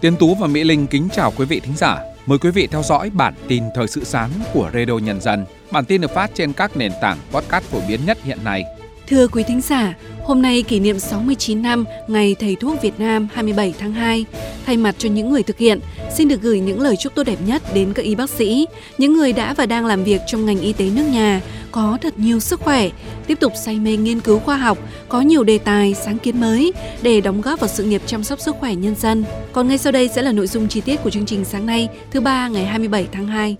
Tiến Tú và Mỹ Linh kính chào quý vị thính giả. Mời quý vị theo dõi bản tin thời sự sáng của Radio Nhân dân. Bản tin được phát trên các nền tảng podcast phổ biến nhất hiện nay. Thưa quý thính giả, hôm nay kỷ niệm 69 năm Ngày Thầy thuốc Việt Nam 27 tháng 2. Thay mặt cho những người thực hiện, xin được gửi những lời chúc tốt đẹp nhất đến các y bác sĩ, những người đã và đang làm việc trong ngành y tế nước nhà, có thật nhiều sức khỏe, tiếp tục say mê nghiên cứu khoa học, có nhiều đề tài, sáng kiến mới để đóng góp vào sự nghiệp chăm sóc sức khỏe nhân dân. Còn ngay sau đây sẽ là nội dung chi tiết của chương trình sáng nay, thứ ba ngày 27 tháng 2.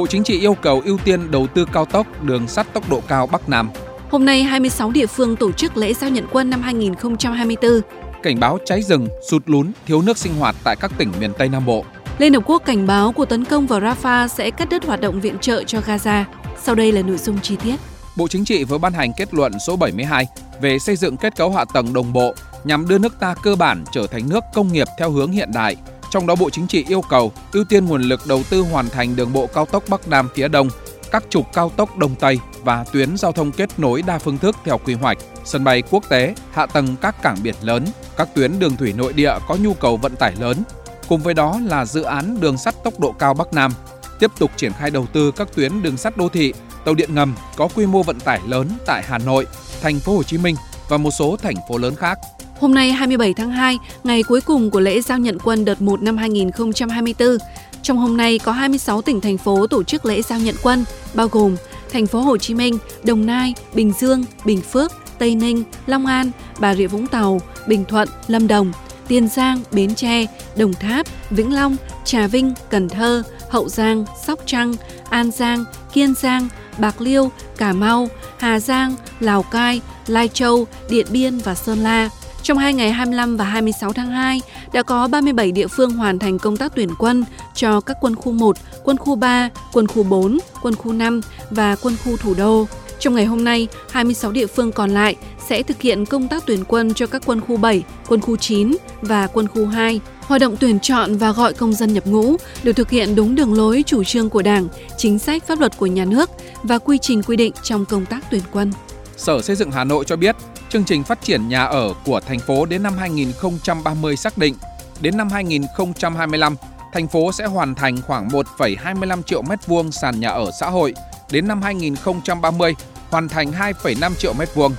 Bộ Chính trị yêu cầu ưu tiên đầu tư cao tốc, đường sắt tốc độ cao Bắc Nam. Hôm nay, 26 địa phương tổ chức lễ giao nhận quân năm 2024. Cảnh báo cháy rừng, sụt lún, thiếu nước sinh hoạt tại các tỉnh miền Tây Nam Bộ. Liên Hợp Quốc cảnh báo cuộc tấn công vào Rafah sẽ cắt đứt hoạt động viện trợ cho Gaza. Sau đây là nội dung chi tiết. Bộ Chính trị vừa ban hành kết luận số 72 về xây dựng kết cấu hạ tầng đồng bộ nhằm đưa nước ta cơ bản trở thành nước công nghiệp theo hướng hiện đại. Trong đó Bộ Chính trị yêu cầu ưu tiên nguồn lực đầu tư hoàn thành đường bộ cao tốc Bắc Nam phía Đông, các trục cao tốc Đông Tây và tuyến giao thông kết nối đa phương thức theo quy hoạch, sân bay quốc tế, hạ tầng các cảng biển lớn, các tuyến đường thủy nội địa có nhu cầu vận tải lớn, Cùng với đó là dự án đường sắt tốc độ cao Bắc Nam, tiếp tục triển khai đầu tư các tuyến đường sắt đô thị, tàu điện ngầm có quy mô vận tải lớn tại Hà Nội, thành phố Hồ Chí Minh và một số thành phố lớn khác. Hôm nay 27 tháng 2, ngày cuối cùng của lễ giao nhận quân đợt 1 năm 2024. Trong hôm nay có 26 tỉnh thành phố tổ chức lễ giao nhận quân, bao gồm thành phố Hồ Chí Minh, Đồng Nai, Bình Dương, Bình Phước, Tây Ninh, Long An, Bà Rịa Vũng Tàu, Bình Thuận, Lâm Đồng – Tiền Giang, Bến Tre, Đồng Tháp, Vĩnh Long, Trà Vinh, Cần Thơ, Hậu Giang, Sóc Trăng, An Giang, Kiên Giang, Bạc Liêu, Cà Mau, Hà Giang, Lào Cai, Lai Châu, Điện Biên và Sơn La. Trong hai ngày 25 và 26 tháng 2, đã có 37 địa phương hoàn thành công tác tuyển quân cho các quân khu 1, quân khu 3, quân khu 4, quân khu 5 và quân khu thủ đô. Trong ngày hôm nay, 26 địa phương còn lại sẽ thực hiện công tác tuyển quân cho các quân khu 7, quân khu 9 và quân khu 2. Hoạt động tuyển chọn và gọi công dân nhập ngũ được thực hiện đúng đường lối chủ trương của Đảng, chính sách pháp luật của nhà nước và quy trình quy định trong công tác tuyển quân. Sở Xây dựng Hà Nội cho biết, chương trình phát triển nhà ở của thành phố đến năm 2030 xác định đến năm 2025, thành phố sẽ hoàn thành khoảng 1,25 triệu m2 sàn nhà ở xã hội. Đến năm 2030, hoàn thành 2,5 triệu m2.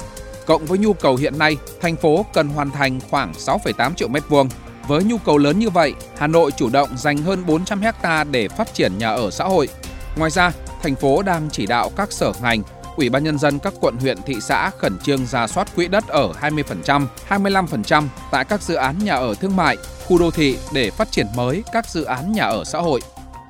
Cộng với nhu cầu hiện nay, thành phố cần hoàn thành khoảng 6,8 triệu m2. Với nhu cầu lớn như vậy, Hà Nội chủ động dành hơn 400 hecta để phát triển nhà ở xã hội. Ngoài ra, thành phố đang chỉ đạo các sở ngành, Ủy ban nhân dân các quận huyện thị xã khẩn trương ra soát quỹ đất ở 20%, 25% tại các dự án nhà ở thương mại, khu đô thị để phát triển mới các dự án nhà ở xã hội.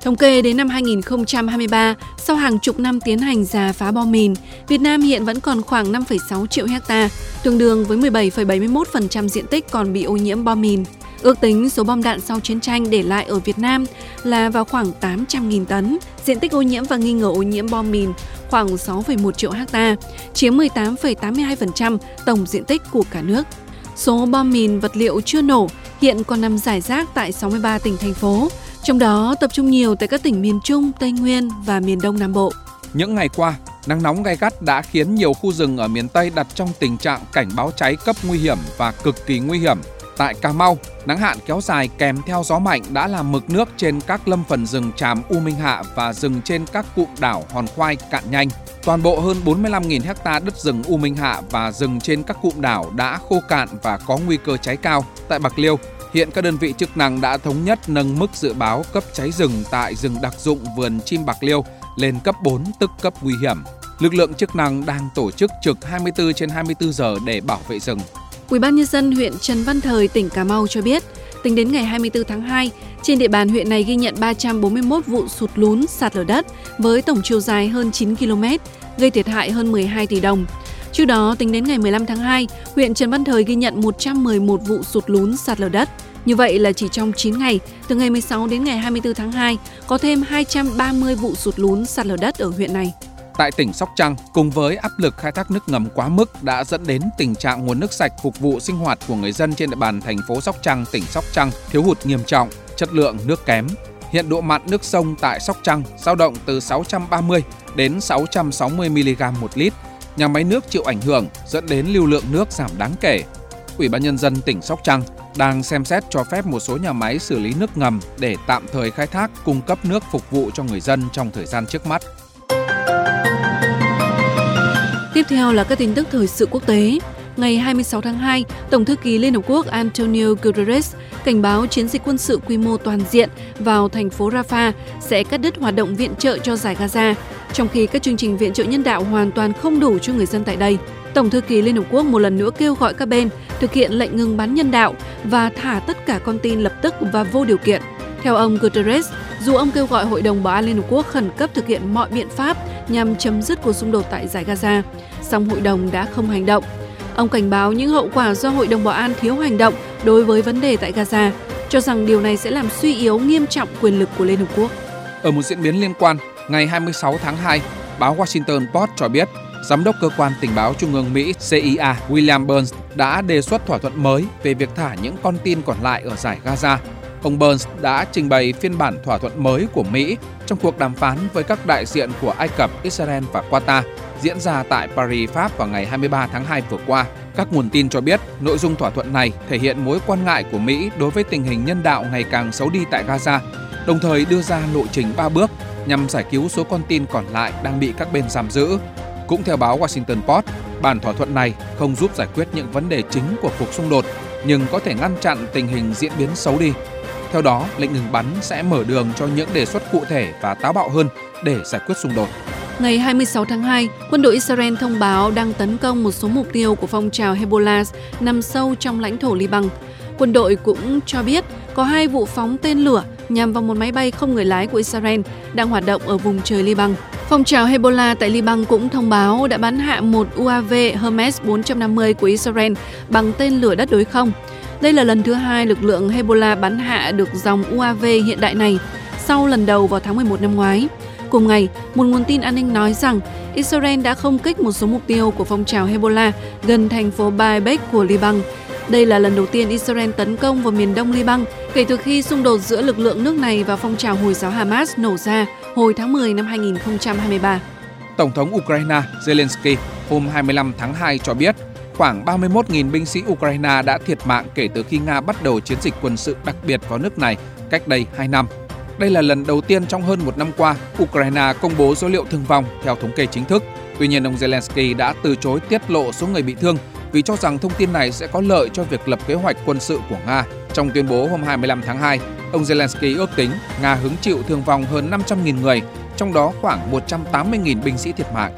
Thống kê đến năm 2023, sau hàng chục năm tiến hành giả phá bom mìn, Việt Nam hiện vẫn còn khoảng 5,6 triệu hecta, tương đương với 17,71% diện tích còn bị ô nhiễm bom mìn. Ước tính số bom đạn sau chiến tranh để lại ở Việt Nam là vào khoảng 800.000 tấn, diện tích ô nhiễm và nghi ngờ ô nhiễm bom mìn khoảng 6,1 triệu hecta, chiếm 18,82% tổng diện tích của cả nước. Số bom mìn vật liệu chưa nổ hiện còn nằm rải rác tại 63 tỉnh thành phố, trong đó tập trung nhiều tại các tỉnh miền Trung, Tây Nguyên và miền Đông Nam Bộ. Những ngày qua, nắng nóng gay gắt đã khiến nhiều khu rừng ở miền Tây đặt trong tình trạng cảnh báo cháy cấp nguy hiểm và cực kỳ nguy hiểm. Tại Cà Mau, nắng hạn kéo dài kèm theo gió mạnh đã làm mực nước trên các lâm phần rừng tràm U Minh Hạ và rừng trên các cụm đảo Hòn Khoai cạn nhanh. Toàn bộ hơn 45.000 ha đất rừng U Minh Hạ và rừng trên các cụm đảo đã khô cạn và có nguy cơ cháy cao. Tại Bạc Liêu, Hiện các đơn vị chức năng đã thống nhất nâng mức dự báo cấp cháy rừng tại rừng đặc dụng vườn chim Bạc Liêu lên cấp 4 tức cấp nguy hiểm. Lực lượng chức năng đang tổ chức trực 24 trên 24 giờ để bảo vệ rừng. Ủy ban nhân dân huyện Trần Văn Thời, tỉnh Cà Mau cho biết, tính đến ngày 24 tháng 2, trên địa bàn huyện này ghi nhận 341 vụ sụt lún sạt lở đất với tổng chiều dài hơn 9 km, gây thiệt hại hơn 12 tỷ đồng. Trước đó, tính đến ngày 15 tháng 2, huyện Trần Văn Thời ghi nhận 111 vụ sụt lún sạt lở đất. Như vậy là chỉ trong 9 ngày, từ ngày 16 đến ngày 24 tháng 2, có thêm 230 vụ sụt lún sạt lở đất ở huyện này. Tại tỉnh Sóc Trăng, cùng với áp lực khai thác nước ngầm quá mức đã dẫn đến tình trạng nguồn nước sạch phục vụ sinh hoạt của người dân trên địa bàn thành phố Sóc Trăng, tỉnh Sóc Trăng thiếu hụt nghiêm trọng, chất lượng nước kém. Hiện độ mặn nước sông tại Sóc Trăng dao động từ 630 đến 660 mg một lít, nhà máy nước chịu ảnh hưởng dẫn đến lưu lượng nước giảm đáng kể. Ủy ban Nhân dân tỉnh Sóc Trăng đang xem xét cho phép một số nhà máy xử lý nước ngầm để tạm thời khai thác cung cấp nước phục vụ cho người dân trong thời gian trước mắt. Tiếp theo là các tin tức thời sự quốc tế. Ngày 26 tháng 2, Tổng thư ký Liên Hợp Quốc Antonio Guterres cảnh báo chiến dịch quân sự quy mô toàn diện vào thành phố Rafah sẽ cắt đứt hoạt động viện trợ cho giải Gaza, trong khi các chương trình viện trợ nhân đạo hoàn toàn không đủ cho người dân tại đây. Tổng thư ký Liên Hợp Quốc một lần nữa kêu gọi các bên thực hiện lệnh ngừng bắn nhân đạo và thả tất cả con tin lập tức và vô điều kiện. Theo ông Guterres, dù ông kêu gọi Hội đồng Bảo an Liên Hợp Quốc khẩn cấp thực hiện mọi biện pháp nhằm chấm dứt cuộc xung đột tại giải Gaza, song hội đồng đã không hành động. Ông cảnh báo những hậu quả do Hội đồng Bảo an thiếu hành động đối với vấn đề tại Gaza, cho rằng điều này sẽ làm suy yếu nghiêm trọng quyền lực của Liên Hợp Quốc. Ở một diễn biến liên quan, ngày 26 tháng 2, báo Washington Post cho biết Giám đốc cơ quan tình báo Trung ương Mỹ CIA William Burns đã đề xuất thỏa thuận mới về việc thả những con tin còn lại ở giải Gaza. Ông Burns đã trình bày phiên bản thỏa thuận mới của Mỹ trong cuộc đàm phán với các đại diện của Ai Cập, Israel và Qatar diễn ra tại Paris, Pháp vào ngày 23 tháng 2 vừa qua. Các nguồn tin cho biết nội dung thỏa thuận này thể hiện mối quan ngại của Mỹ đối với tình hình nhân đạo ngày càng xấu đi tại Gaza, đồng thời đưa ra lộ trình 3 bước nhằm giải cứu số con tin còn lại đang bị các bên giam giữ. Cũng theo báo Washington Post, bản thỏa thuận này không giúp giải quyết những vấn đề chính của cuộc xung đột, nhưng có thể ngăn chặn tình hình diễn biến xấu đi. Theo đó, lệnh ngừng bắn sẽ mở đường cho những đề xuất cụ thể và táo bạo hơn để giải quyết xung đột. Ngày 26 tháng 2, quân đội Israel thông báo đang tấn công một số mục tiêu của phong trào Hezbollah nằm sâu trong lãnh thổ Liban. Quân đội cũng cho biết có hai vụ phóng tên lửa nhằm vào một máy bay không người lái của Israel đang hoạt động ở vùng trời Liban. Phong trào Hezbollah tại Liban cũng thông báo đã bắn hạ một UAV Hermes 450 của Israel bằng tên lửa đất đối không. Đây là lần thứ hai lực lượng Hezbollah bắn hạ được dòng UAV hiện đại này sau lần đầu vào tháng 11 năm ngoái. Cùng ngày, một nguồn tin an ninh nói rằng Israel đã không kích một số mục tiêu của phong trào Hezbollah gần thành phố Baalbek của Liban. Đây là lần đầu tiên Israel tấn công vào miền đông Liban kể từ khi xung đột giữa lực lượng nước này và phong trào Hồi giáo Hamas nổ ra hồi tháng 10 năm 2023. Tổng thống Ukraine Zelensky hôm 25 tháng 2 cho biết khoảng 31.000 binh sĩ Ukraine đã thiệt mạng kể từ khi Nga bắt đầu chiến dịch quân sự đặc biệt vào nước này cách đây 2 năm. Đây là lần đầu tiên trong hơn một năm qua, Ukraine công bố số liệu thương vong theo thống kê chính thức. Tuy nhiên, ông Zelensky đã từ chối tiết lộ số người bị thương vì cho rằng thông tin này sẽ có lợi cho việc lập kế hoạch quân sự của Nga. Trong tuyên bố hôm 25 tháng 2, ông Zelensky ước tính Nga hứng chịu thương vong hơn 500.000 người, trong đó khoảng 180.000 binh sĩ thiệt mạng.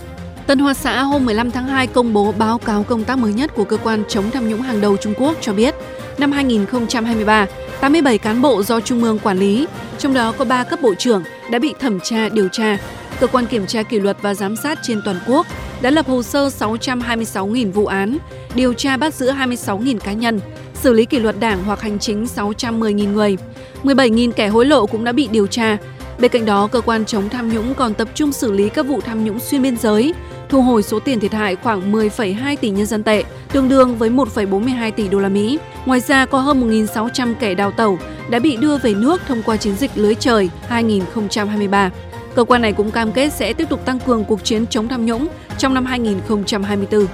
Tân Hoa Xã hôm 15 tháng 2 công bố báo cáo công tác mới nhất của cơ quan chống tham nhũng hàng đầu Trung Quốc cho biết, năm 2023, 87 cán bộ do Trung ương quản lý, trong đó có 3 cấp bộ trưởng đã bị thẩm tra điều tra. Cơ quan kiểm tra kỷ luật và giám sát trên toàn quốc đã lập hồ sơ 626.000 vụ án, điều tra bắt giữ 26.000 cá nhân, xử lý kỷ luật đảng hoặc hành chính 610.000 người. 17.000 kẻ hối lộ cũng đã bị điều tra. Bên cạnh đó, cơ quan chống tham nhũng còn tập trung xử lý các vụ tham nhũng xuyên biên giới, thu hồi số tiền thiệt hại khoảng 10,2 tỷ nhân dân tệ, tương đương với 1,42 tỷ đô la Mỹ. Ngoài ra, có hơn 1.600 kẻ đào tẩu đã bị đưa về nước thông qua chiến dịch lưới trời 2023. Cơ quan này cũng cam kết sẽ tiếp tục tăng cường cuộc chiến chống tham nhũng trong năm 2024.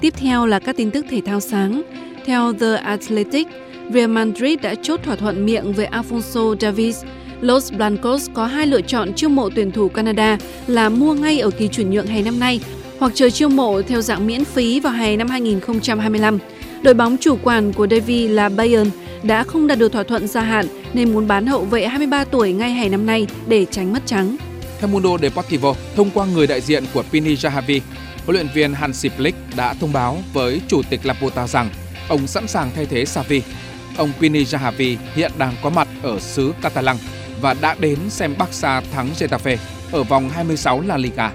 Tiếp theo là các tin tức thể thao sáng. Theo The Athletic, Real Madrid đã chốt thỏa thuận miệng với Alfonso Davies. Los Blancos có hai lựa chọn chiêu mộ tuyển thủ Canada là mua ngay ở kỳ chuyển nhượng hè năm nay hoặc chờ chiêu mộ theo dạng miễn phí vào hè năm 2025. Đội bóng chủ quản của Davy là Bayern đã không đạt được thỏa thuận gia hạn nên muốn bán hậu vệ 23 tuổi ngay hè năm nay để tránh mất trắng. Theo Mundo Deportivo, thông qua người đại diện của Pini Jahavi, huấn luyện viên Hansi Flick đã thông báo với chủ tịch Laporta rằng ông sẵn sàng thay thế Xavi. Ông Pini Jahavi hiện đang có mặt ở xứ Catalan và đã đến xem Barca thắng Getafe ở vòng 26 La Liga.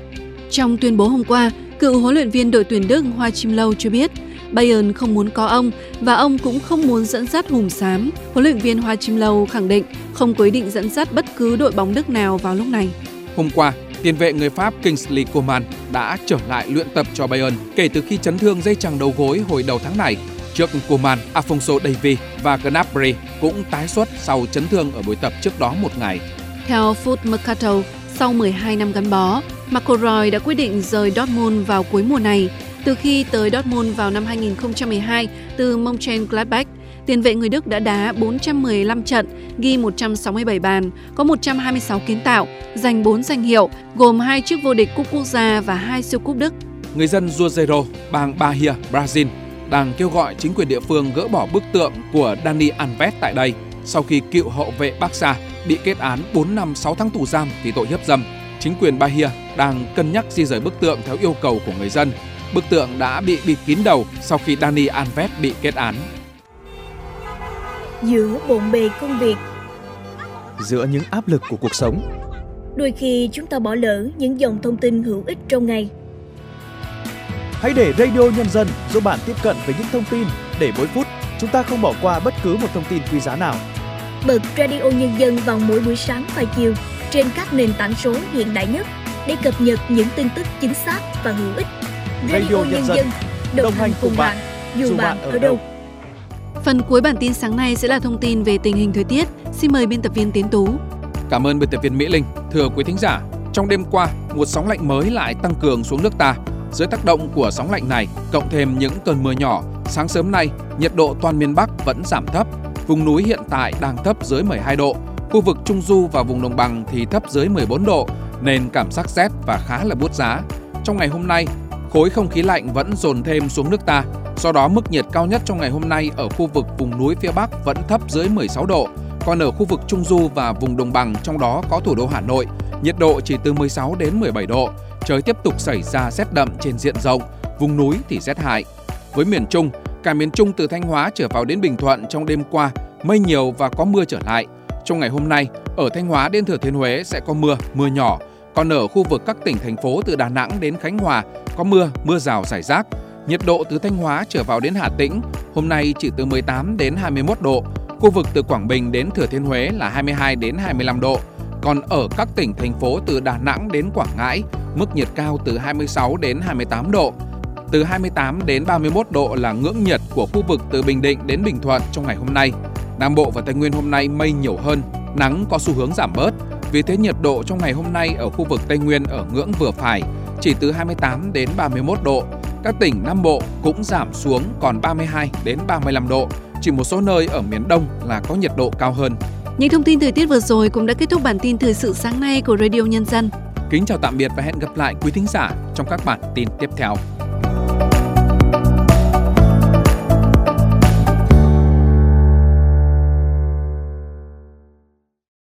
Trong tuyên bố hôm qua, cựu huấn luyện viên đội tuyển Đức Hoa Chim Lâu cho biết Bayern không muốn có ông và ông cũng không muốn dẫn dắt hùm xám. Huấn luyện viên Hoa Chim Lâu khẳng định không có ý định dẫn dắt bất cứ đội bóng Đức nào vào lúc này. Hôm qua, tiền vệ người Pháp Kingsley Coman đã trở lại luyện tập cho Bayern kể từ khi chấn thương dây chằng đầu gối hồi đầu tháng này. Trước Coman, Afonso Davies và Gnabry cũng tái xuất sau chấn thương ở buổi tập trước đó một ngày. Theo Foot Mercato, sau 12 năm gắn bó, Marco Roy đã quyết định rời Dortmund vào cuối mùa này. Từ khi tới Dortmund vào năm 2012 từ Mönchengladbach, tiền vệ người Đức đã đá 415 trận, ghi 167 bàn, có 126 kiến tạo, giành 4 danh hiệu, gồm hai chiếc vô địch cúp quốc gia và hai siêu cúp Đức. Người dân Juazeiro, bang Bahia, Brazil, đang kêu gọi chính quyền địa phương gỡ bỏ bức tượng của Dani Alves tại đây sau khi cựu hậu vệ Barca bị kết án 4 năm 6 tháng tù giam vì tội hiếp dâm. Chính quyền Bahia đang cân nhắc di rời bức tượng theo yêu cầu của người dân. Bức tượng đã bị bịt kín đầu sau khi Dani Alves bị kết án. Giữa bộn bề công việc, giữa những áp lực của cuộc sống, đôi khi chúng ta bỏ lỡ những dòng thông tin hữu ích trong ngày. Hãy để Radio Nhân dân giúp bạn tiếp cận với những thông tin để mỗi phút chúng ta không bỏ qua bất cứ một thông tin quý giá nào. Bật Radio Nhân dân vào mỗi buổi sáng và chiều trên các nền tảng số hiện đại nhất để cập nhật những tin tức chính xác và hữu ích. Radio, Radio Nhân, dân, đồng, đồng hành cùng bạn, dù bạn ở đâu. Phần cuối bản tin sáng nay sẽ là thông tin về tình hình thời tiết. Xin mời biên tập viên Tiến Tú. Cảm ơn biên tập viên Mỹ Linh. Thưa quý thính giả, trong đêm qua, một sóng lạnh mới lại tăng cường xuống nước ta. Dưới tác động của sóng lạnh này, cộng thêm những cơn mưa nhỏ, sáng sớm nay, nhiệt độ toàn miền Bắc vẫn giảm thấp. Vùng núi hiện tại đang thấp dưới 12 độ, khu vực Trung Du và vùng đồng bằng thì thấp dưới 14 độ, nên cảm giác rét và khá là buốt giá. Trong ngày hôm nay, khối không khí lạnh vẫn dồn thêm xuống nước ta, do đó mức nhiệt cao nhất trong ngày hôm nay ở khu vực vùng núi phía Bắc vẫn thấp dưới 16 độ, còn ở khu vực Trung Du và vùng đồng bằng trong đó có thủ đô Hà Nội, nhiệt độ chỉ từ 16 đến 17 độ, trời tiếp tục xảy ra rét đậm trên diện rộng, vùng núi thì rét hại. Với miền Trung, cả miền Trung từ Thanh Hóa trở vào đến Bình Thuận trong đêm qua, mây nhiều và có mưa trở lại. Trong ngày hôm nay, ở Thanh Hóa đến Thừa Thiên Huế sẽ có mưa, mưa nhỏ, còn ở khu vực các tỉnh thành phố từ Đà Nẵng đến Khánh Hòa có mưa, mưa rào rải rác. Nhiệt độ từ Thanh Hóa trở vào đến Hà Tĩnh hôm nay chỉ từ 18 đến 21 độ, khu vực từ Quảng Bình đến Thừa Thiên Huế là 22 đến 25 độ. Còn ở các tỉnh thành phố từ Đà Nẵng đến Quảng Ngãi, mức nhiệt cao từ 26 đến 28 độ. Từ 28 đến 31 độ là ngưỡng nhiệt của khu vực từ Bình Định đến Bình Thuận trong ngày hôm nay. Nam Bộ và Tây Nguyên hôm nay mây nhiều hơn, nắng có xu hướng giảm bớt. Vì thế nhiệt độ trong ngày hôm nay ở khu vực Tây Nguyên ở ngưỡng vừa phải, chỉ từ 28 đến 31 độ. Các tỉnh Nam Bộ cũng giảm xuống còn 32 đến 35 độ. Chỉ một số nơi ở miền Đông là có nhiệt độ cao hơn. Những thông tin thời tiết vừa rồi cũng đã kết thúc bản tin thời sự sáng nay của Radio Nhân dân. Kính chào tạm biệt và hẹn gặp lại quý thính giả trong các bản tin tiếp theo.